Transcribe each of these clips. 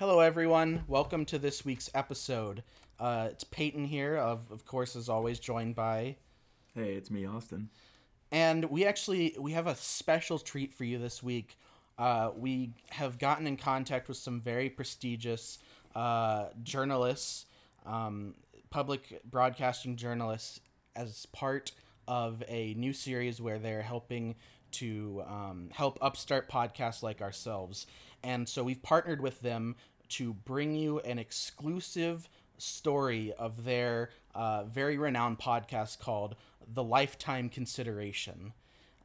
Hello, everyone. Welcome to this week's episode. Uh, it's Peyton here, of of course, as always, joined by, Hey, it's me, Austin. and we actually we have a special treat for you this week. Uh, we have gotten in contact with some very prestigious uh, journalists, um, public broadcasting journalists, as part of a new series where they're helping to um, help upstart podcasts like ourselves. And so we've partnered with them to bring you an exclusive story of their uh, very renowned podcast called The Lifetime Consideration.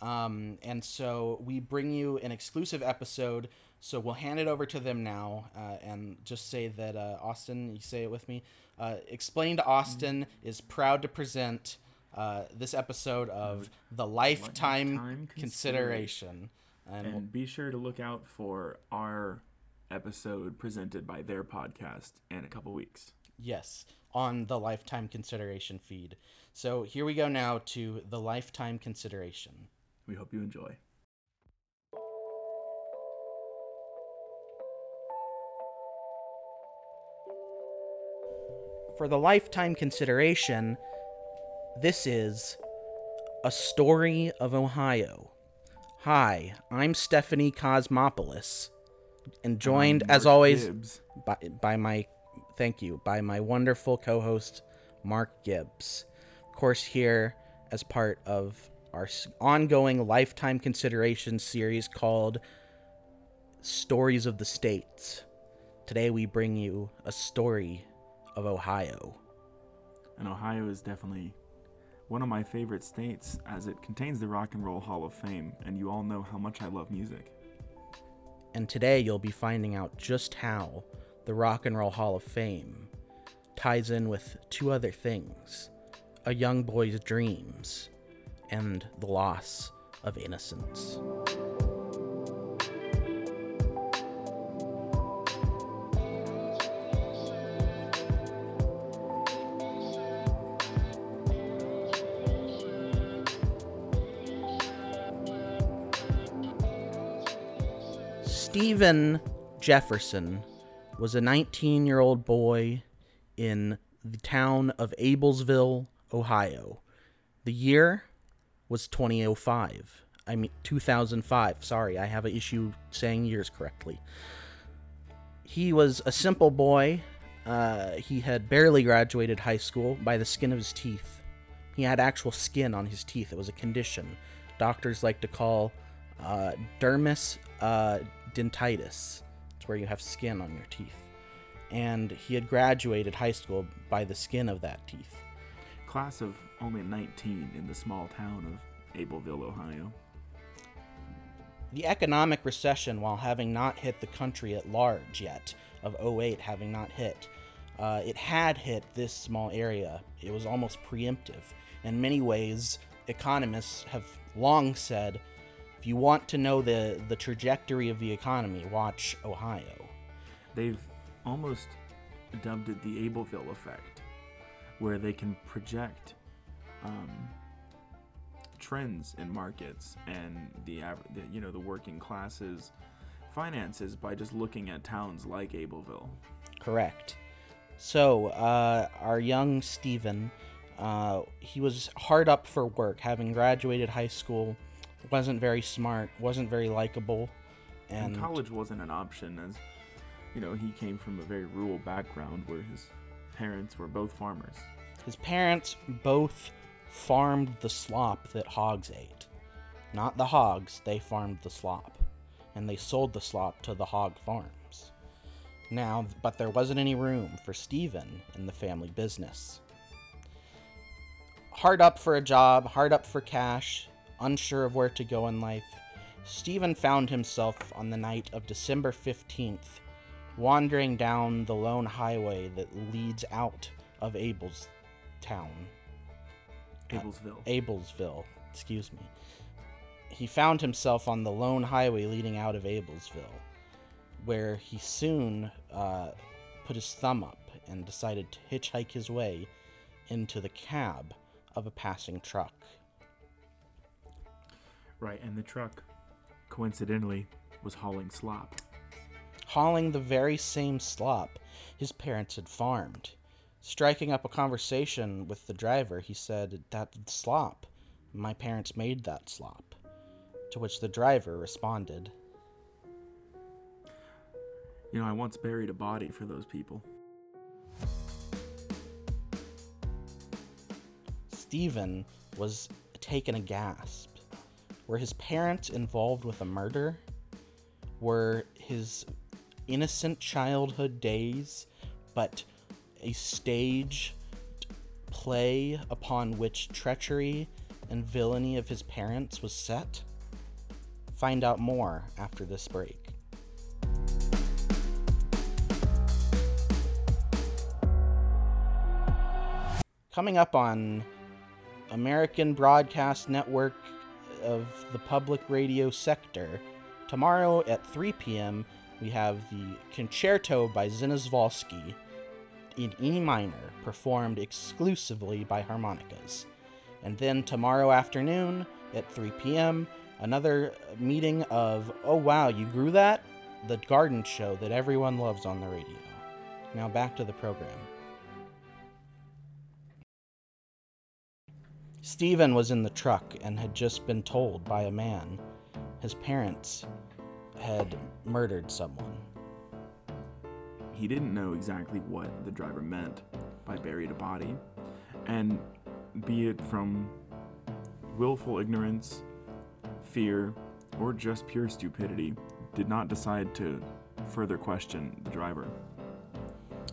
Um, and so we bring you an exclusive episode. So we'll hand it over to them now uh, and just say that uh, Austin, you say it with me. Uh, Explained Austin is proud to present uh, this episode of the Lifetime, Lifetime Consideration. And, we'll- And be sure to look out for our episode presented by their podcast in a couple weeks. Yes, on the Lifetime Consideration feed. So here we go now to the Lifetime Consideration. We hope you enjoy. For the Lifetime Consideration, this is A Story of Ohio. Hi, I'm Stephanie Cosmopolis, and joined, Um, as always, Gibbs. by, by my thank you by my wonderful co-host mark gibbs of course here as part of our ongoing lifetime consideration series called stories of the states today we bring you a story of ohio And Ohio is definitely one of my favorite states as it contains the Rock and Roll Hall of Fame, and you all know how much I love music. And today you'll be finding out just how the rock and roll hall of fame ties in with two other things a young boy's dreams and the loss of innocence. Stephen Jefferson was a 19 year old boy in the town of Ablesville, Ohio. The year was 2005. I mean, 2005. Sorry, I have an issue saying years correctly. He was a simple boy. Uh, he had barely graduated high school by the skin of his teeth. He had actual skin on his teeth. It was a condition doctors like to call uh, dermis uh, dentitis. It's where you have skin on your teeth. And he had graduated high school by the skin of that teeth. Class of only 19 in the small town of Ableville, Ohio. The economic recession, while having not hit the country at large yet, of 08 having not hit, uh, it had hit this small area. It was almost preemptive. In many ways, economists have long said if you want to know the, the trajectory of the economy, watch Ohio. They've almost dubbed it the Ableville effect, where they can project um, trends in markets and the, the you know the working classes finances by just looking at towns like Ableville. Correct. So, uh, our young Stephen, uh, he was hard up for work, having graduated high school, wasn't very smart, wasn't very likable, And, and college wasn't an option as you know he came from a very rural background where his parents were both farmers. his parents both farmed the slop that hogs ate. Not the hogs, they farmed the slop. And they sold the slop to the hog farms. Now, but there wasn't any room for Stephen in the family business. Hard up for a job, hard up for cash, unsure of where to go in life, Stephen found himself on the night of December 15th, wandering down the lone highway that leads out of Abel's town. Ablesville. Ablesville, excuse me. He found himself on the lone highway leading out of Ablesville, where he soon uh, put his thumb up and decided to hitchhike his way into the cab of a passing truck. Right, and the truck, coincidentally, was hauling slop. hauling the very same slop his parents had farmed. Striking up a conversation with the driver, he said, That slop. My parents made that slop. To which the driver responded, You know, I once buried a body for those people. Stephen was taken aghast. Were his parents involved with a murder? Were his innocent childhood days but a stage play upon which treachery and villainy of his parents was set? Find out more after this break. Coming up on American Broadcast Network of the public radio sector, tomorrow at 3 p.m., we have the Concerto by Zinezvolsky in E minor, performed exclusively by harmonicas. And then tomorrow afternoon at 3 p.m., another meeting of Oh Wow, You Grew That? The garden show that everyone loves on the radio. Now back to the program. Stephen was in the truck and had just been told by a man his parents had murdered someone. He didn't know exactly what the driver meant by buried a body, and be it from willful ignorance, fear, or just pure stupidity, did not decide to further question the driver.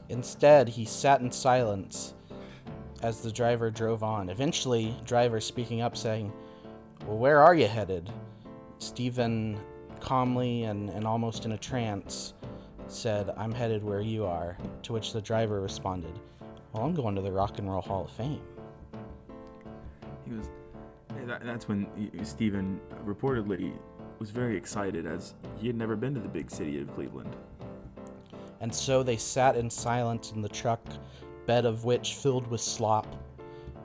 Instead, he sat in silence as the driver drove on. Eventually, driver speaking up saying, Well, where are you headed? Stephen calmly and, and almost in a trance said, I'm headed where you are. To which the driver responded, Well, I'm going to the Rock and Roll Hall of Fame. He was. That's when Stephen reportedly was very excited as he had never been to the big city of Cleveland. And so they sat in silence in the truck, bed of which filled with slop,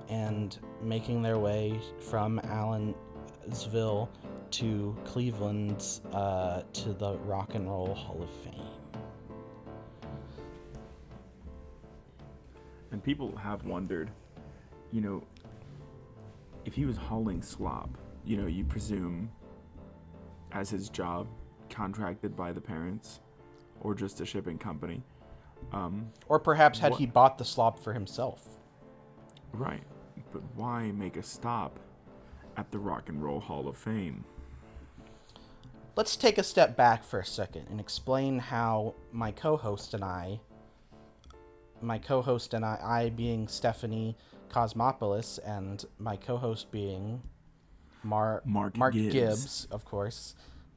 and making their way from Allensville to Cleveland's uh, to the Rock and Roll Hall of Fame. And people have wondered, you know, if he was hauling slop, you know, you presume as his job, contracted by the parents, or just a shipping company. Um, Or perhaps had What- he bought the slop for himself. right. But why make a stop at the Rock and Roll Hall of Fame? Let's take a step back for a second and explain how my co-host and I, my co-host and I, I being Stephanie Cosmopoulos, and my co-host being Mar- Mark Gibbs. Gibbs. of course.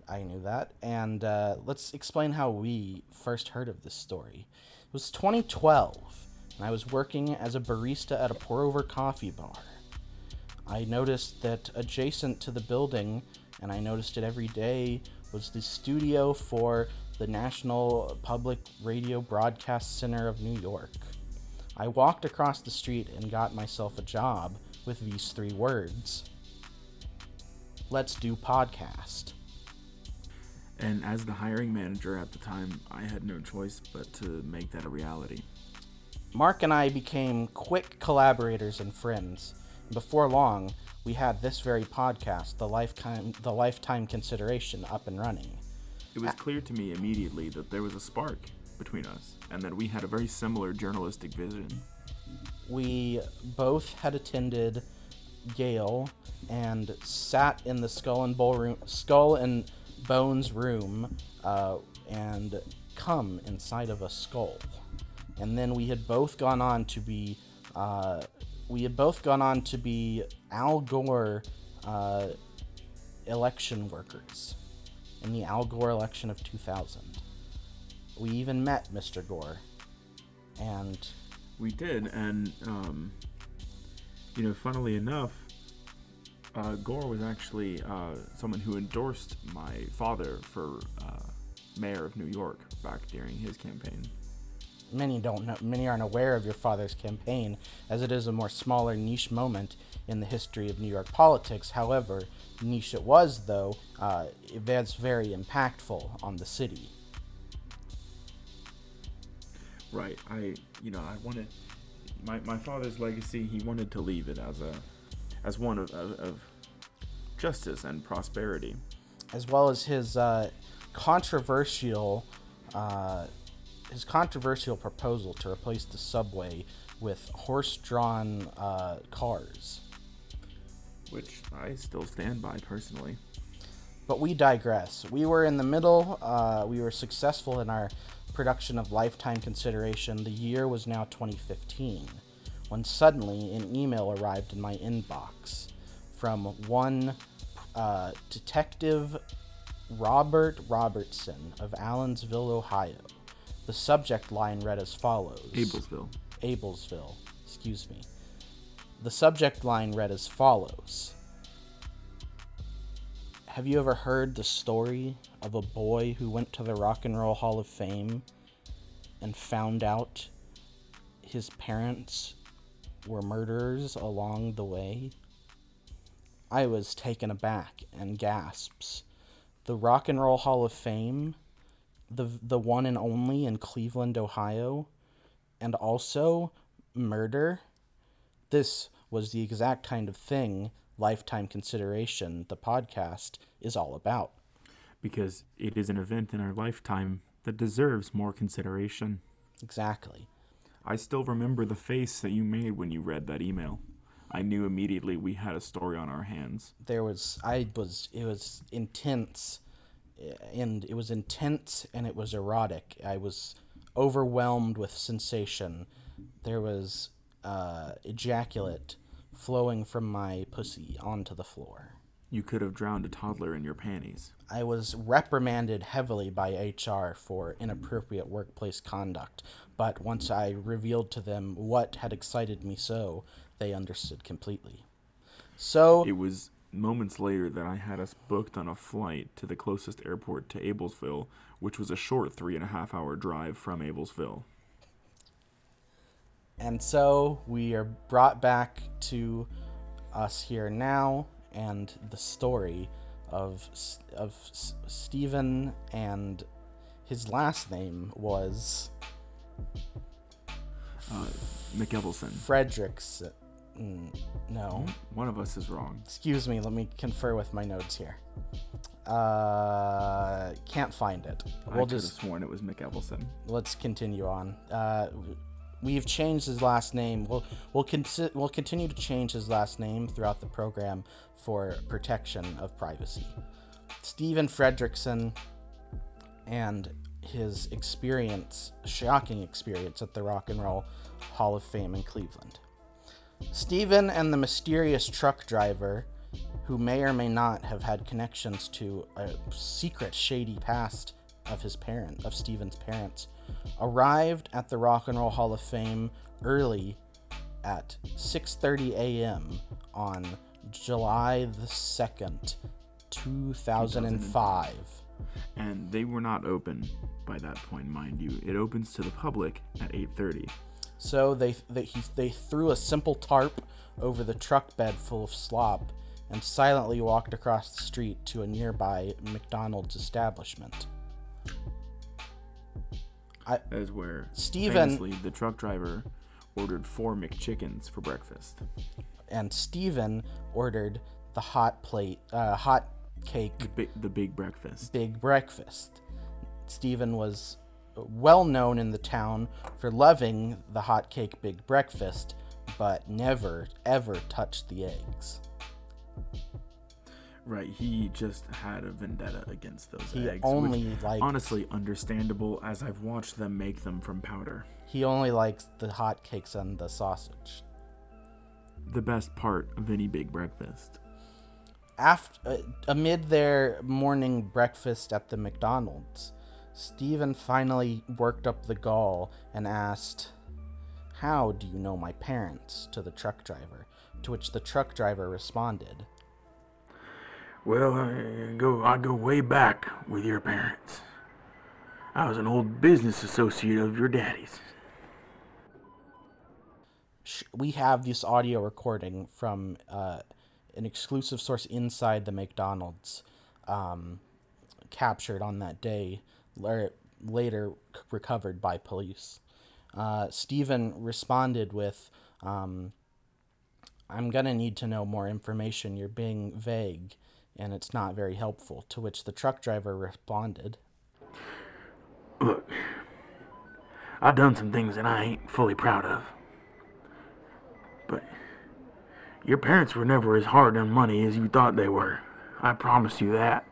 I knew that. And uh, let's explain how we first heard of this story. It was 2012, and I was working as a barista at a pour over coffee bar. I noticed that adjacent to the building, and I noticed it every day, was the studio for the National Public Radio Broadcast Center of New York. I walked across the street and got myself a job with these three words Let's do podcast. And as the hiring manager at the time, I had no choice but to make that a reality. Mark and I became quick collaborators and friends. Before long, we had this very podcast, the lifetime the lifetime consideration, up and running. It was clear to me immediately that there was a spark between us and that we had a very similar journalistic vision. We both had attended Yale and sat in the Skull and Bowl room, Skull and Bones room, uh, and come inside of a skull. And then we had both gone on to be, uh, we had both gone on to be Al Gore uh, election workers in the Al Gore election of 2000. We even met Mr. Gore, and We did, and um, you know, funnily enough, uh, Gore was actually uh, someone who endorsed my father for uh, mayor of New York back during his campaign. many don't know many aren't aware of your father's campaign as it is a more smaller niche moment in the history of new york politics however niche it was though uh, that's very impactful on the city Right. I, you know, I wanted my my father's legacy. He wanted to leave it as a, as one of of, of justice and prosperity. as well as his uh, controversial uh, his controversial proposal to replace the subway with horse-drawn uh, cars. which I still stand by personally. But we digress. We were in the middle. Uh, we were successful in our production of Lifetime Consideration. The year was now 2015, when suddenly an email arrived in my inbox from one uh, Detective Robert Robertson of Allensville, Ohio. The subject line read as follows Ablesville. Ablesville, excuse me. The subject line read as follows Have you ever heard the story of a boy who went to the Rock and Roll Hall of Fame and found out his parents were murderers along the way? I was taken aback and gasps. The Rock and Roll Hall of Fame, the the one and only in Cleveland, Ohio, and also murder. This was the exact kind of thing Lifetime Consideration, the podcast, is all about. Because it is an event in our lifetime that deserves more consideration. Exactly. I still remember the face that you made when you read that email. I knew immediately we had a story on our hands. There was I was it was intense and it was intense and it was erotic. I was overwhelmed with sensation. There was uh, ejaculate flowing from my pussy onto the floor. You could have drowned a toddler in your panties. I was reprimanded heavily by HR for inappropriate workplace conduct, but once I revealed to them what had excited me so, they understood completely. So, It was moments later that I had us booked on a flight to the closest airport to Ablesville, which was a short three and a half hour drive from Ablesville. and so we are brought back to us here now and the story of of S- Stephen and his last name was Uh, McEvelson. Fredericks. mm, No. One of us is wrong. Excuse me, let me confer with my notes here. Uh, can't find it. I We'll could have sworn it was McEvelson. let's continue on. Uh, we've changed his last name. We'll we'll consi- we'll continue to change his last name throughout the program for protection of privacy. Stephen Fredrickson and his experience, shocking experience at the Rock and Roll Hall of Fame in Cleveland. Stephen and the mysterious truck driver, who may or may not have had connections to a secret shady past of his parent, of Stephen's parents, arrived at the Rock and Roll Hall of Fame early at 6:30 a.m. on July the 2nd, 2005. And they were not open by that point, mind you. It opens to the public at 8:30. So they they, he, they threw a simple tarp over the truck bed full of slop and silently walked across the street to a nearby McDonald's establishment. I, That is where Stephen- famously the truck driver ordered four McChickens for breakfast. And Stephen ordered the hot plate, uh, hot cake The big, the big breakfast. big breakfast. Stephen was well known in the town for loving the hot cake big breakfast, but never ever touched the eggs. Right, he just had a vendetta against those He eggs. only which, liked- honestly understandable as I've watched them make them from powder. He only likes the hot cakes and the sausage. The best part of any big breakfast. After, uh, amid their morning breakfast at the McDonald's, Stephen finally worked up the gall and asked, How do you know my parents? to the truck driver, to which the truck driver responded, Well, I go I go way back with your parents. I was an old business associate of your daddy's. we have this audio recording from uh, an exclusive source inside the McDonald's, um, captured on that day, la- later recovered by police. uh, Stephen responded with, um, I'm going to need to know more information. You're being vague, and it's not very helpful. To which the truck driver responded, Look, I've done some things that I ain't fully proud of. But your parents were never as hard on money as you thought they were. I promise you that.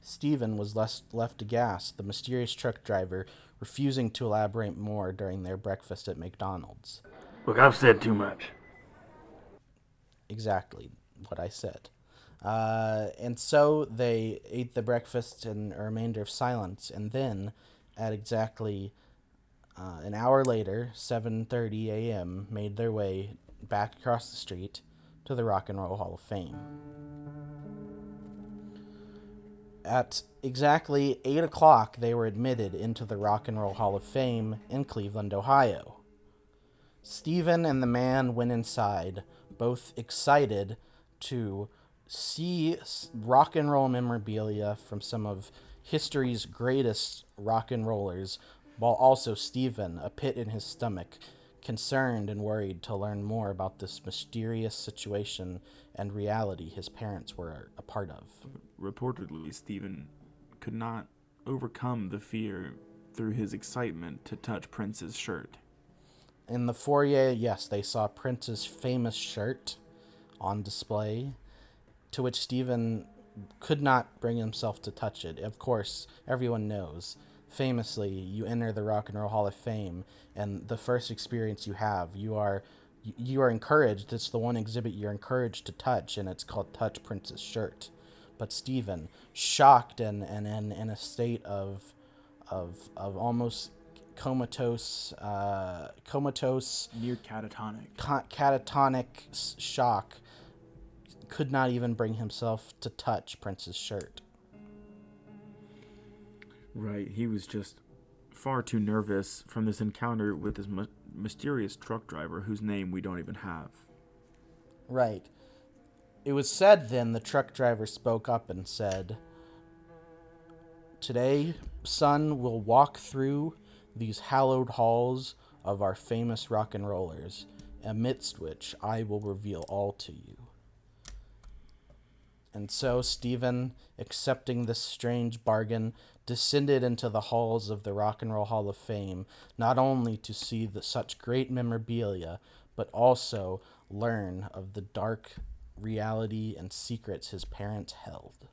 Stephen was less, left aghast, the mysterious truck driver refusing to elaborate more during their breakfast at McDonald's. Look, I've said too much. Exactly what I said. Uh, and so they ate the breakfast in a remainder of silence, and then, at exactly uh, an hour later, 7:30 a.m., made their way back across the street to the Rock and Roll Hall of Fame. At exactly 8 o'clock, they were admitted into the Rock and Roll Hall of Fame in Cleveland, Ohio. Stephen and the man went inside, both excited to see rock and roll memorabilia from some of history's greatest rock and rollers, while also Stephen, a pit in his stomach, concerned and worried to learn more about this mysterious situation and reality his parents were a part of. Reportedly, Stephen could not overcome the fear through his excitement to touch Prince's shirt. In the foyer, yes, they saw Prince's famous shirt on display, to which Stephen could not bring himself to touch it. Of course, everyone knows. Famously, you enter the Rock and Roll Hall of Fame, and the first experience you have, you are you are encouraged. It's the one exhibit you're encouraged to touch, and it's called Touch Prince's Shirt. But Stephen, shocked and and, and in a state of of of almost comatose uh, comatose Near catatonic. ca- catatonic shock could not even bring himself to touch Prince's shirt. Right, he was just far too nervous from this encounter with this my- mysterious truck driver whose name we don't even have. Right. It was said then the truck driver spoke up and said, Today, son, we'll walk through these hallowed halls of our famous rock and rollers, amidst which I will reveal all to you. And so Stephen, accepting this strange bargain, descended into the halls of the Rock and Roll Hall of Fame, not only to see the, such great memorabilia, but also learn of the dark reality and secrets his parents held.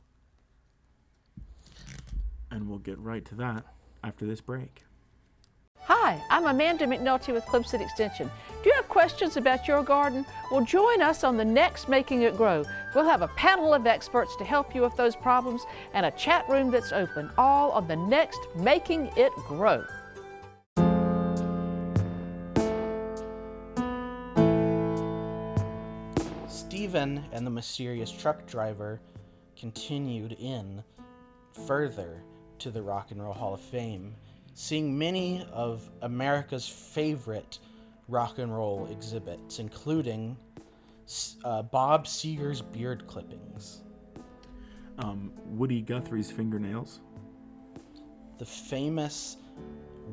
And we'll get right to that after this break. Hi, I'm Amanda McNulty with Clemson Extension. Do you have questions about your garden? Well, join us on the next Making It Grow. We'll have a panel of experts to help you with those problems and a chat room that's open, all on the next Making It Grow. Stephen and the mysterious truck driver continued in further to the Rock and Roll Hall of Fame, seeing many of America's favorite rock and roll exhibits, including uh, Bob Seger's beard clippings, Um, Woody Guthrie's fingernails. the famous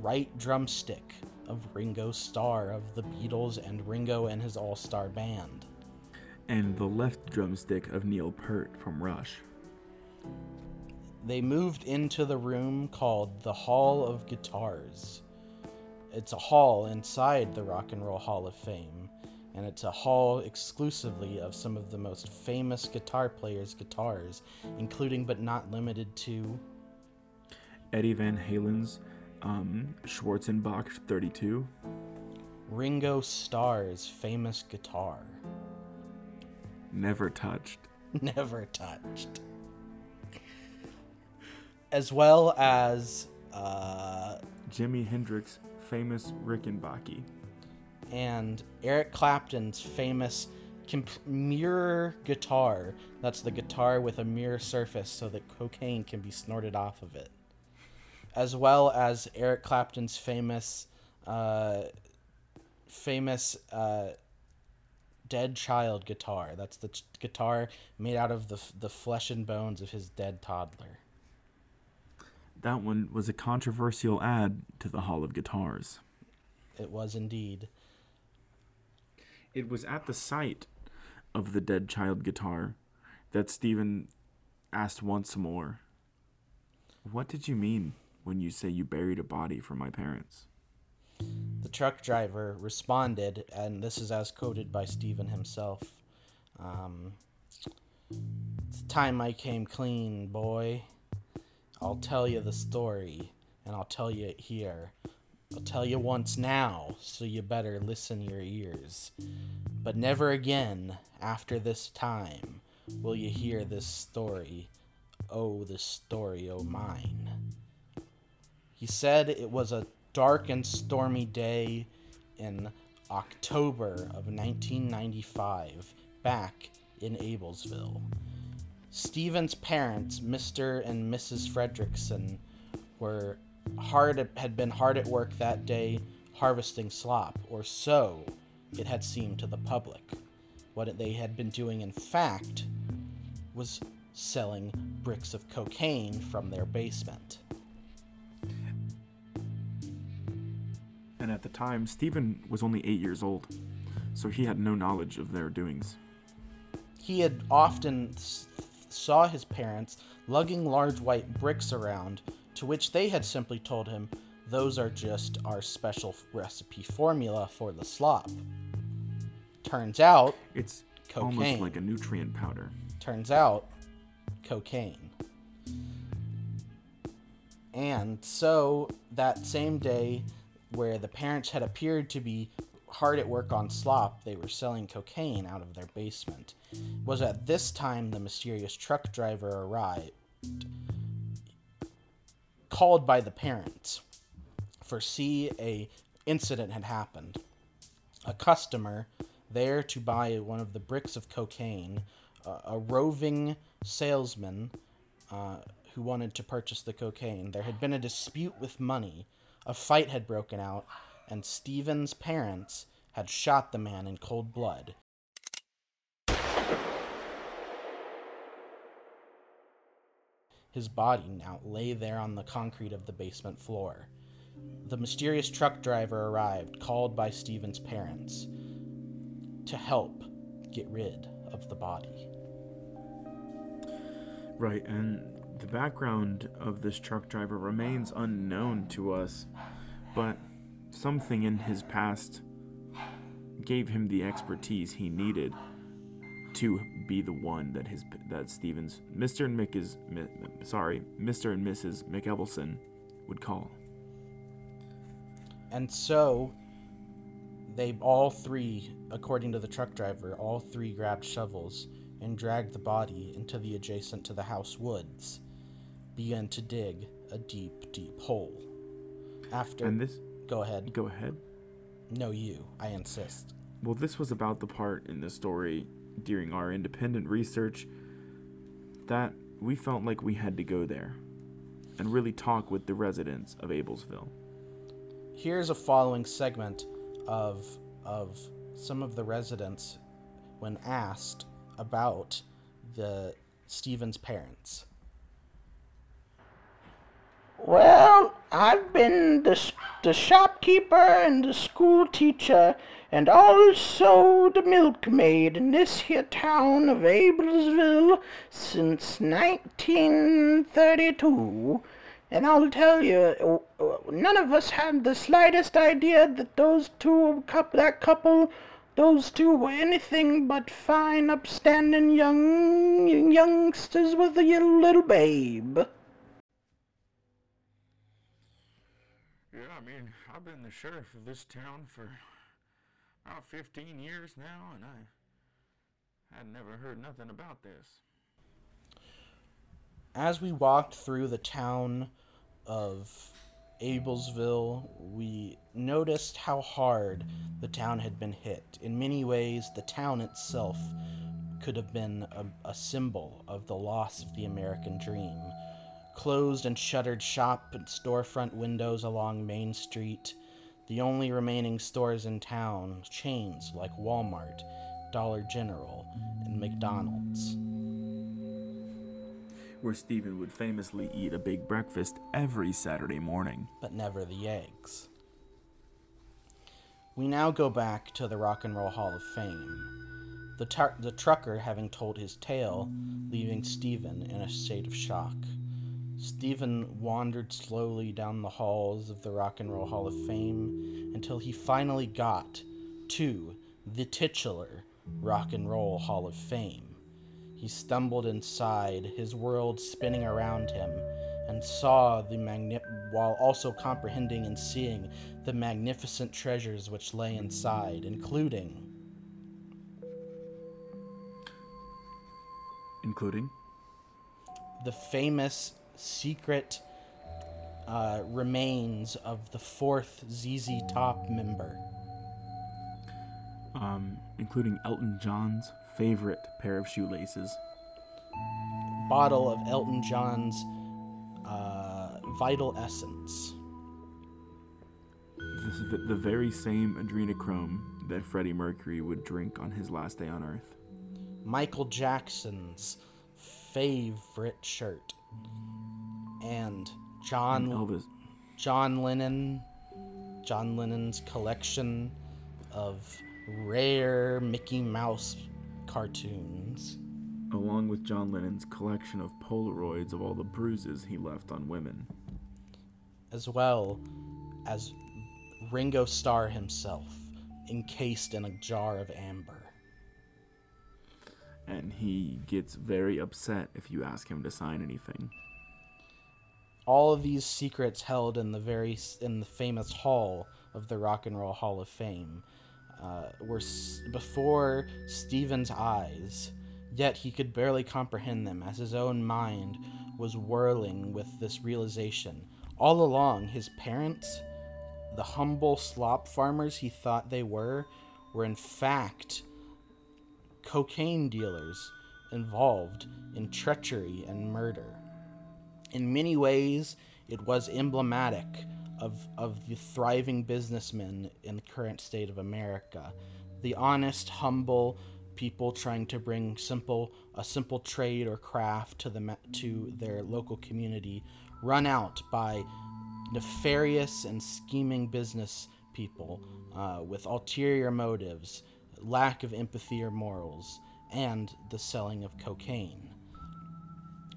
right drumstick of Ringo Starr of the Beatles and Ringo and his all star band. and the left drumstick of Neil Peart from Rush. they moved into the room called the Hall of Guitars. It's a hall inside the Rock and Roll Hall of Fame, and it's a hall exclusively of some of the most famous guitar players' guitars, including but not limited to Eddie Van Halen's um, Schwarzenbach 32, Ringo Starr's famous guitar. Never Touched, Never touched. As well as uh, Jimi Hendrix's famous Rickenbacker, and Eric Clapton's famous comp- mirror guitar. That's the guitar with a mirror surface so that cocaine can be snorted off of it. As well as Eric Clapton's famous, uh, famous uh, dead child guitar. That's the ch- guitar made out of the, f- the flesh and bones of his dead toddler. That one was a controversial ad to the Hall of Guitars. It was indeed. It was at the site of the dead child guitar that Stephen asked once more, What did you mean when you say you buried a body for my parents? The truck driver responded, and this is as quoted by Stephen himself. Um, it's time I came clean, boy. I'll tell you the story, and I'll tell you it here. I'll tell you once now, so you better listen your ears. But never again, after this time, will you hear this story. Oh, this story, oh mine. He said it was a dark and stormy day in October of 1995, back in Ablesville. Stephen's parents, Mr. and Mrs. Fredrickson, were hard at, had been hard at work that day harvesting slop, or so it had seemed to the public. What they had been doing, in fact, was selling bricks of cocaine from their basement. And at the time, Stephen was only eight years old, so he had no knowledge of their doings. He had often saw his parents lugging large white bricks around, to which they had simply told him, "Those are just our special recipe formula for the slop." Turns out, It's Cocaine. almost like a nutrient powder. turns out, cocaine. And so that same day, where the parents had appeared to be hard at work on slop, they were selling cocaine out of their basement. Was at this time the mysterious truck driver arrived, called by the parents, for see a incident had happened. A customer there to buy one of the bricks of cocaine, uh, a roving salesman uh, who wanted to purchase the cocaine. There had been a dispute with money. A fight had broken out, and Stephen's parents had shot the man in cold blood. His body now lay there on the concrete of the basement floor. The mysterious truck driver arrived, called by Stephen's parents, to help get rid of the body. Right, and the background of this truck driver remains unknown to us, but something in his past gave him the expertise he needed to be the one that his that Stevens, Mr. and Mrs. Mi, sorry, Mr. and Mrs. McEvelson would call. And so they all three, according to the truck driver, all three grabbed shovels and dragged the body into the adjacent to the house woods, began to dig a deep, deep hole. After And this go ahead. go ahead. No you, I insist. Well, this was about the part in the story during our independent research that we felt like we had to go there and really talk with the residents of Ablesville. Here's a following segment of of some of the residents when asked about the Stephen's parents. Well, I've been the, the shopkeeper and the school teacher and also the milkmaid in this here town of Ablesville since 1932. And I'll tell you, uh, uh, none of us had the slightest idea that those two, that couple, those two were anything but fine, upstanding young youngsters with a little babe. Yeah, I mean, I've been the sheriff of this town for about 15 years now, and I had never heard nothing about this. as we walked through the town of Ablesville, we noticed how hard the town had been hit. In many ways, the town itself could have been a, a symbol of the loss of the American dream. Closed and shuttered shop and storefront windows along Main Street, the only remaining stores in town, chains like Walmart, Dollar General, and McDonald's. where Stephen would famously eat a big breakfast every Saturday morning. but never the eggs. We now go back to the Rock and Roll Hall of Fame. The, tar- the trucker having told his tale, leaving Stephen in a state of shock. Stephen wandered slowly down the halls of the Rock and Roll Hall of Fame until he finally got to the titular Rock and Roll Hall of Fame. He stumbled inside, his world spinning around him, and saw the magni- while also comprehending and seeing the magnificent treasures which lay inside, including Including? the famous secret uh, remains of the fourth ZZ Top member. Um, including Elton John's favorite pair of shoelaces. bottle of Elton John's uh, Vital Essence. This is the, the very same adrenochrome that Freddie Mercury would drink on his last day on Earth. Michael Jackson's favorite shirt. And John Elvis. John Lennon John Lennon's collection of rare Mickey Mouse cartoons. along with John Lennon's collection of Polaroids of all the bruises he left on women. as well as Ringo Starr himself, encased in a jar of amber. And he gets very upset if you ask him to sign anything. All of these secrets held in the very in the famous hall of the Rock and Roll Hall of Fame uh, were s- before Stephen's eyes, yet he could barely comprehend them as his own mind was whirling with this realization. All along, his parents, the humble slop farmers he thought they were, were in fact cocaine dealers involved in treachery and murder. In many ways, it was emblematic of, of the thriving businessmen in the current state of America. The honest, humble people trying to bring simple a simple trade or craft to the to their local community, run out by nefarious and scheming business people uh, with ulterior motives, lack of empathy or morals, and the selling of cocaine.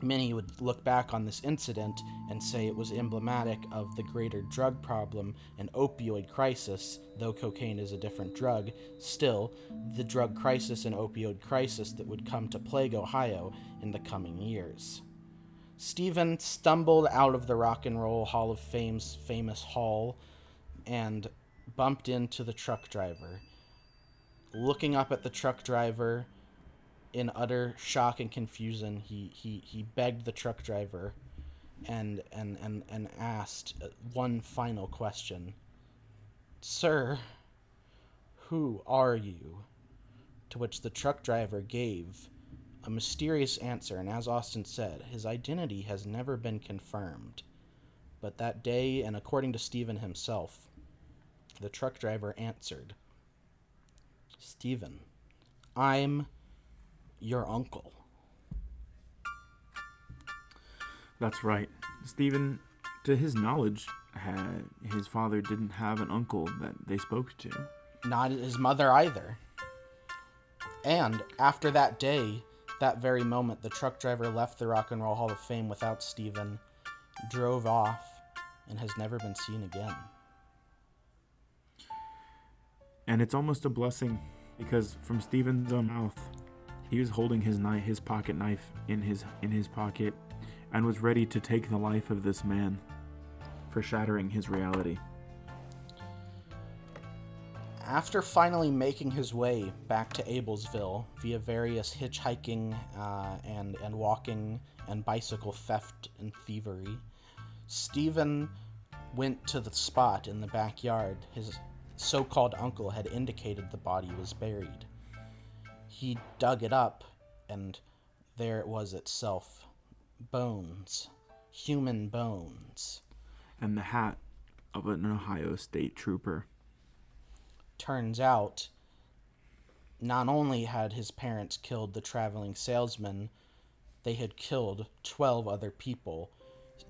Many would look back on this incident and say it was emblematic of the greater drug problem and opioid crisis, though cocaine is a different drug, still, the drug crisis and opioid crisis that would come to plague Ohio in the coming years. Stephen stumbled out of the Rock and Roll Hall of Fame's famous hall and bumped into the truck driver. Looking up at the truck driver in utter shock and confusion, he, he, he begged the truck driver and, and, and, and asked uh, one final question Sir, who are you? To which the truck driver gave a mysterious answer, and as Austin said, his identity has never been confirmed. But that day, and according to Stephen himself, the truck driver answered Stephen, I'm your uncle. That's right. Stephen, to his knowledge, had his father didn't have an uncle that they spoke to. Not his mother either. And after that day, that very moment, the truck driver left the Rock and Roll Hall of Fame without Stephen, drove off, and has never been seen again. And it's almost a blessing because from Stephen's own mouth, he was holding his knife, his pocket knife in his in his pocket and was ready to take the life of this man for shattering his reality. After finally making his way back to Ablesville via various hitchhiking uh, and, and walking and bicycle theft and thievery, Stephen went to the spot in the backyard his so called uncle had indicated the body was buried. He dug it up, and there it was itself bones, human bones. And the hat of an Ohio State trooper. turns out not only had his parents killed the traveling salesman, they had killed 12 other people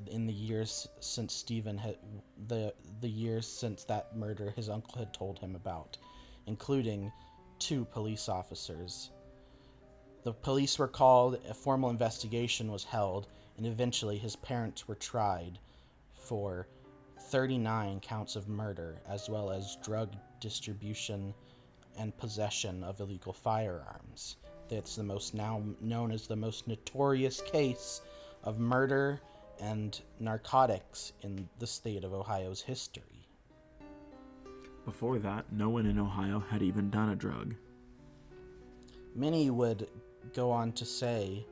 in the years since Stephen had the the years since that murder his uncle had told him about, including two police officers. The police were called, a formal investigation was held, and eventually his parents were tried for 39 counts of murder as well as drug distribution and possession of illegal firearms. That's the most now known as the most notorious case of murder and narcotics in the state of Ohio's history. Before that, no one in Ohio had even done a drug. Many would go on to say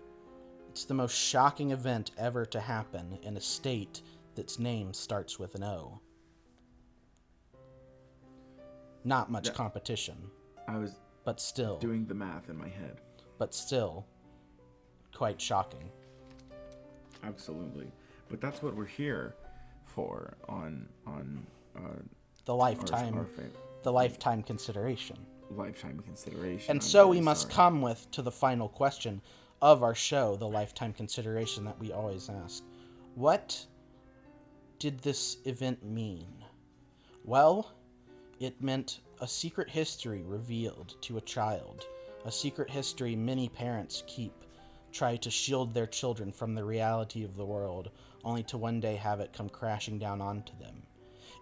it's the most shocking event ever to happen in a state that's name starts with an O. Not much Yeah. competition, I was but still, doing the math in my head. but still, quite shocking. Absolutely. But that's what we're here for on The lifetime, the lifetime consideration. lifetime consideration. And I'm so we very must sorry. come with to the final question of our show, the lifetime consideration that we always ask. What did this event mean? Well, it meant a secret history revealed to a child, a secret history many parents keep, try to shield their children from the reality of the world, only to one day have it come crashing down onto them.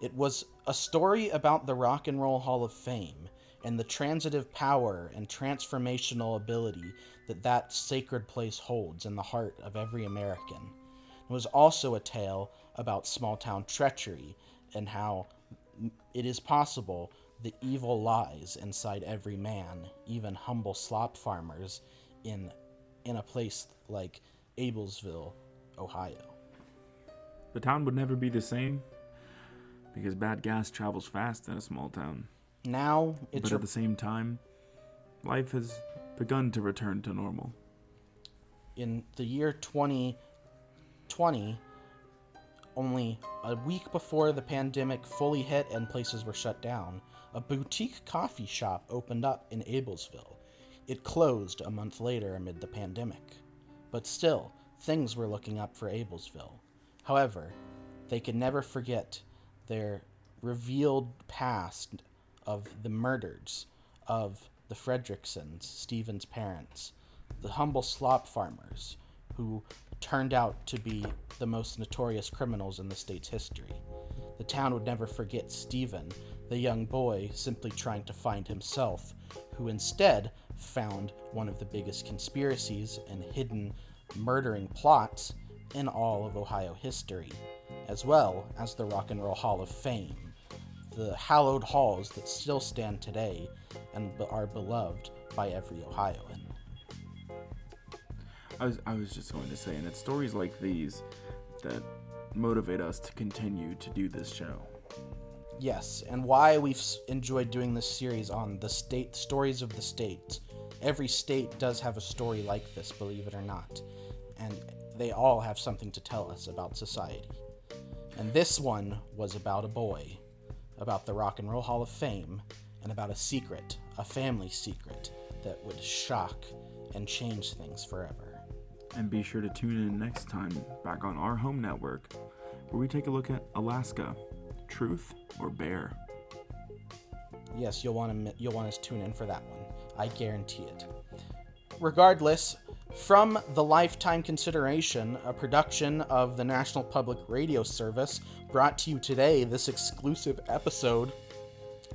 It was a story about the Rock and Roll Hall of Fame and the transitive power and transformational ability that that sacred place holds in the heart of every American. It was also a tale about small town treachery and how it is possible the evil lies inside every man, even humble slop farmers in in a place like Ablesville, Ohio. The town would never be the same because bad gas travels fast in a small town. Now it's but at the same time, life has begun to return to normal. in the year 2020, only a week before the pandemic fully hit and places were shut down, a boutique coffee shop opened up in Ablesville. It closed a month later amid the pandemic. But still, things were looking up for Ablesville. However, they could never forget their revealed past of the murders of the Fredricksons, Stephen's parents, the humble slop farmers, who turned out to be the most notorious criminals in the state's history. The town would never forget Stephen, the young boy simply trying to find himself, who instead found one of the biggest conspiracies and hidden murdering plots in all of Ohio history, as well as the Rock and Roll Hall of Fame, the hallowed halls that still stand today and are beloved by every Ohioan. I was I was just going to say, and it's stories like these that motivate us to continue to do this show. Yes, and why we've enjoyed doing this series on the state stories of the states. Every state does have a story like this, believe it or not, and they all have something to tell us about society. And this one was about a boy, about the Rock and Roll Hall of Fame, and about a secret, a family secret that would shock and change things forever. And be sure to tune in next time back on our home network, where we take a look at Alaska, truth or bear. Yes, you'll want to you'll want to tune in for that one. I guarantee it. Regardless, from the Lifetime Consideration, a production of the National Public Radio Service, brought to you today this exclusive episode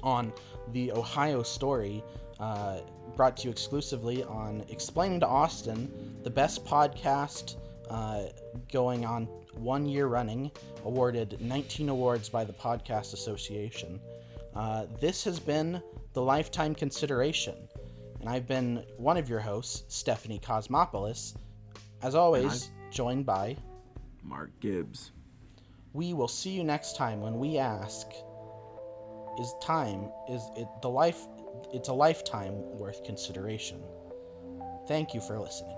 on the Ohio story, uh, brought to you exclusively on Explaining to Austin, the best podcast uh, going on one year running, awarded 19 awards by the Podcast Association. Uh, this has been the Lifetime Consideration, and I've been one of your hosts, Stephanie Cosmopoulos. As always, joined by. Mark Gibbs. We will see you next time when we ask is time is it the life it's a lifetime worth consideration. Thank you for listening.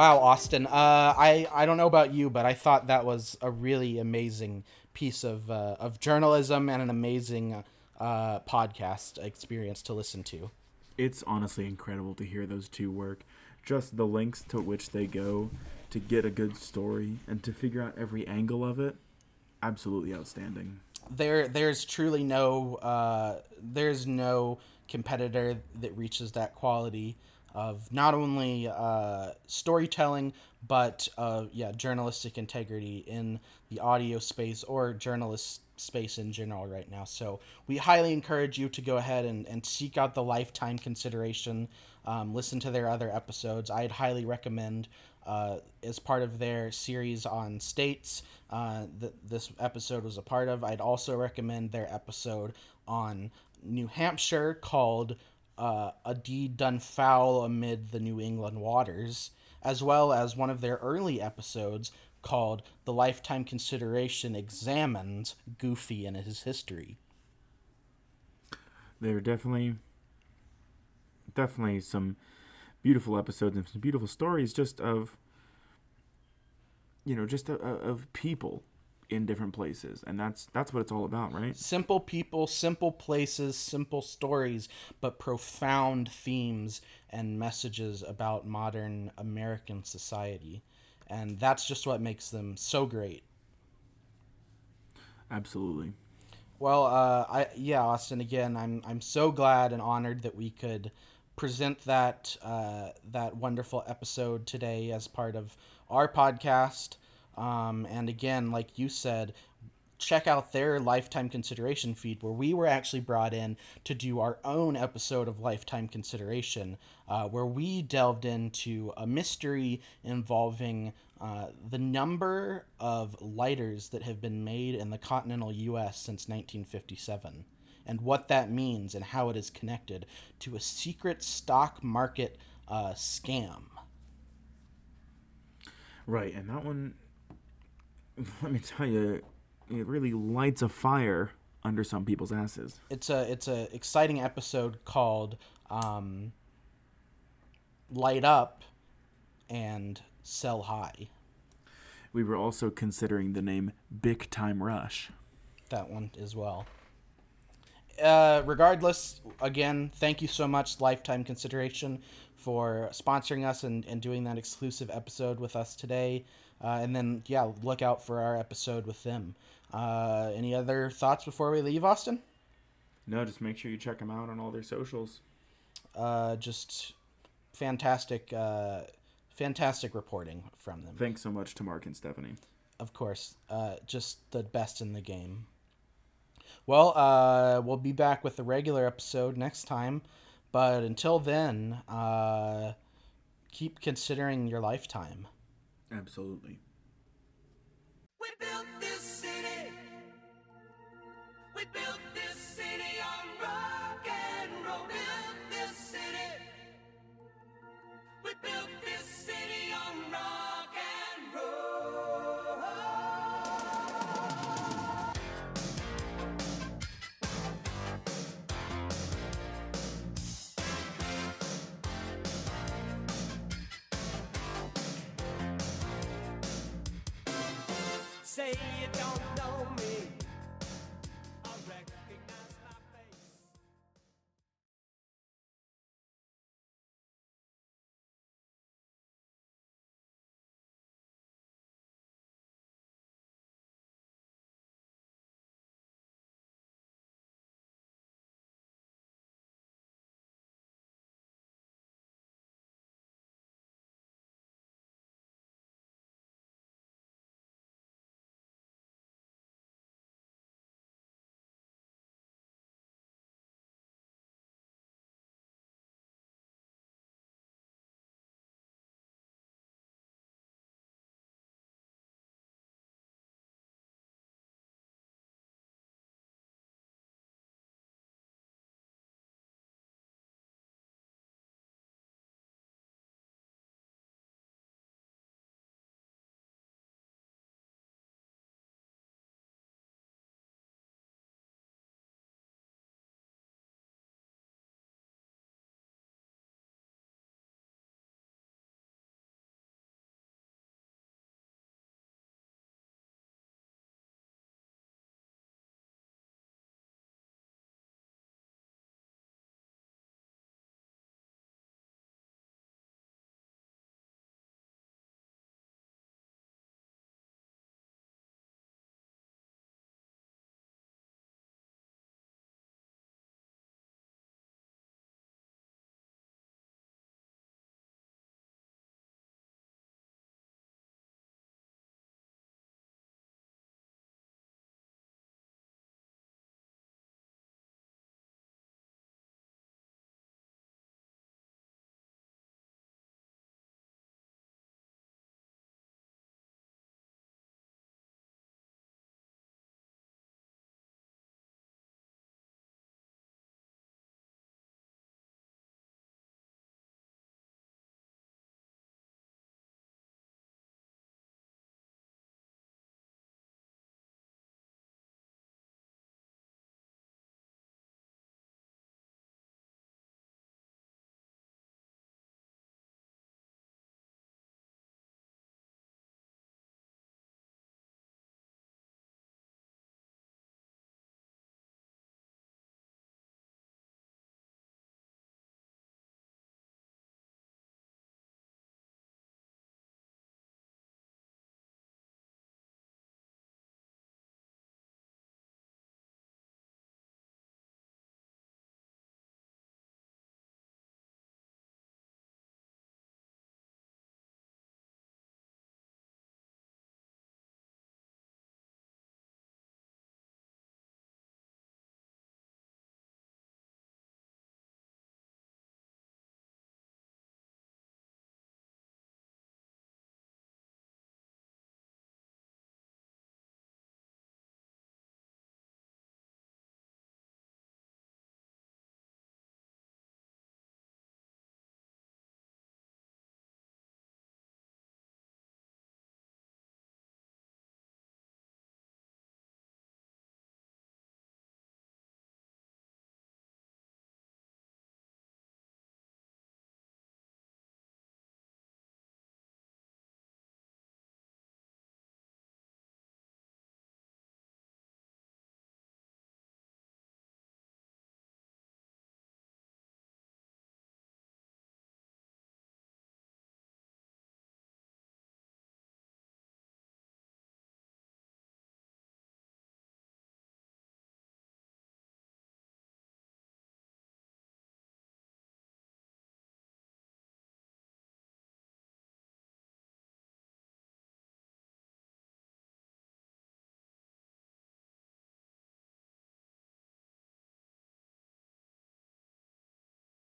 Wow, Austin. Uh, I I don't know about you, but I thought that was a really amazing piece of uh, of journalism and an amazing uh, podcast experience to listen to. It's honestly incredible to hear those two work. Just the lengths to which they go to get a good story and to figure out every angle of it, absolutely outstanding. There, there's truly no, uh, there's no competitor that reaches that quality of not only uh, storytelling but uh, yeah journalistic integrity in the audio space or journalist space in general right now. So we highly encourage you to go ahead and, and seek out the lifetime consideration um, listen to their other episodes. I'd highly recommend uh, as part of their series on states uh, that this episode was a part of. I'd also recommend their episode on new hampshire called uh, a deed done foul amid the New England waters, as well as one of their early episodes called The Lifetime Consideration Examines Goofy and His History. There are definitely, definitely some beautiful episodes and some beautiful stories just of, you know, just of, of people in different places and that's that's what it's all about right? Simple people simple places simple stories but profound themes and messages about modern american society and that's just what makes them so great. Absolutely. Well uh i yeah austin again i'm i'm so glad and honored that we could present that uh that wonderful episode today as part of our podcast um, and again, like you said, check out their lifetime consideration feed where we were actually brought in to do our own episode of lifetime consideration uh, where we delved into a mystery involving uh, the number of lighters that have been made in the continental us since 1957 and what that means and how it is connected to a secret stock market uh, scam. Right and that one let me tell you, it really lights a fire under some people's asses. It's a it's a exciting episode called um, "Light Up" and "Sell High." We were also considering the name "Big Time Rush." That one as well. Uh, regardless, again, thank you so much, Lifetime Consideration, for sponsoring us and, and doing that exclusive episode with us today. Uh, and then, yeah, look out for our episode with them. Uh, any other thoughts before we leave, Austin? No, just make sure you check them out on all their socials. Uh, just fantastic, uh, fantastic reporting from them. Thanks so much to Mark and Stephanie. Of course, uh, just the best in the game. Well, uh, we'll be back with the regular episode next time, but until then, uh, keep considering your lifetime. Absolutely. We built this city. We built this city on rock and roll. Built this city. We built Say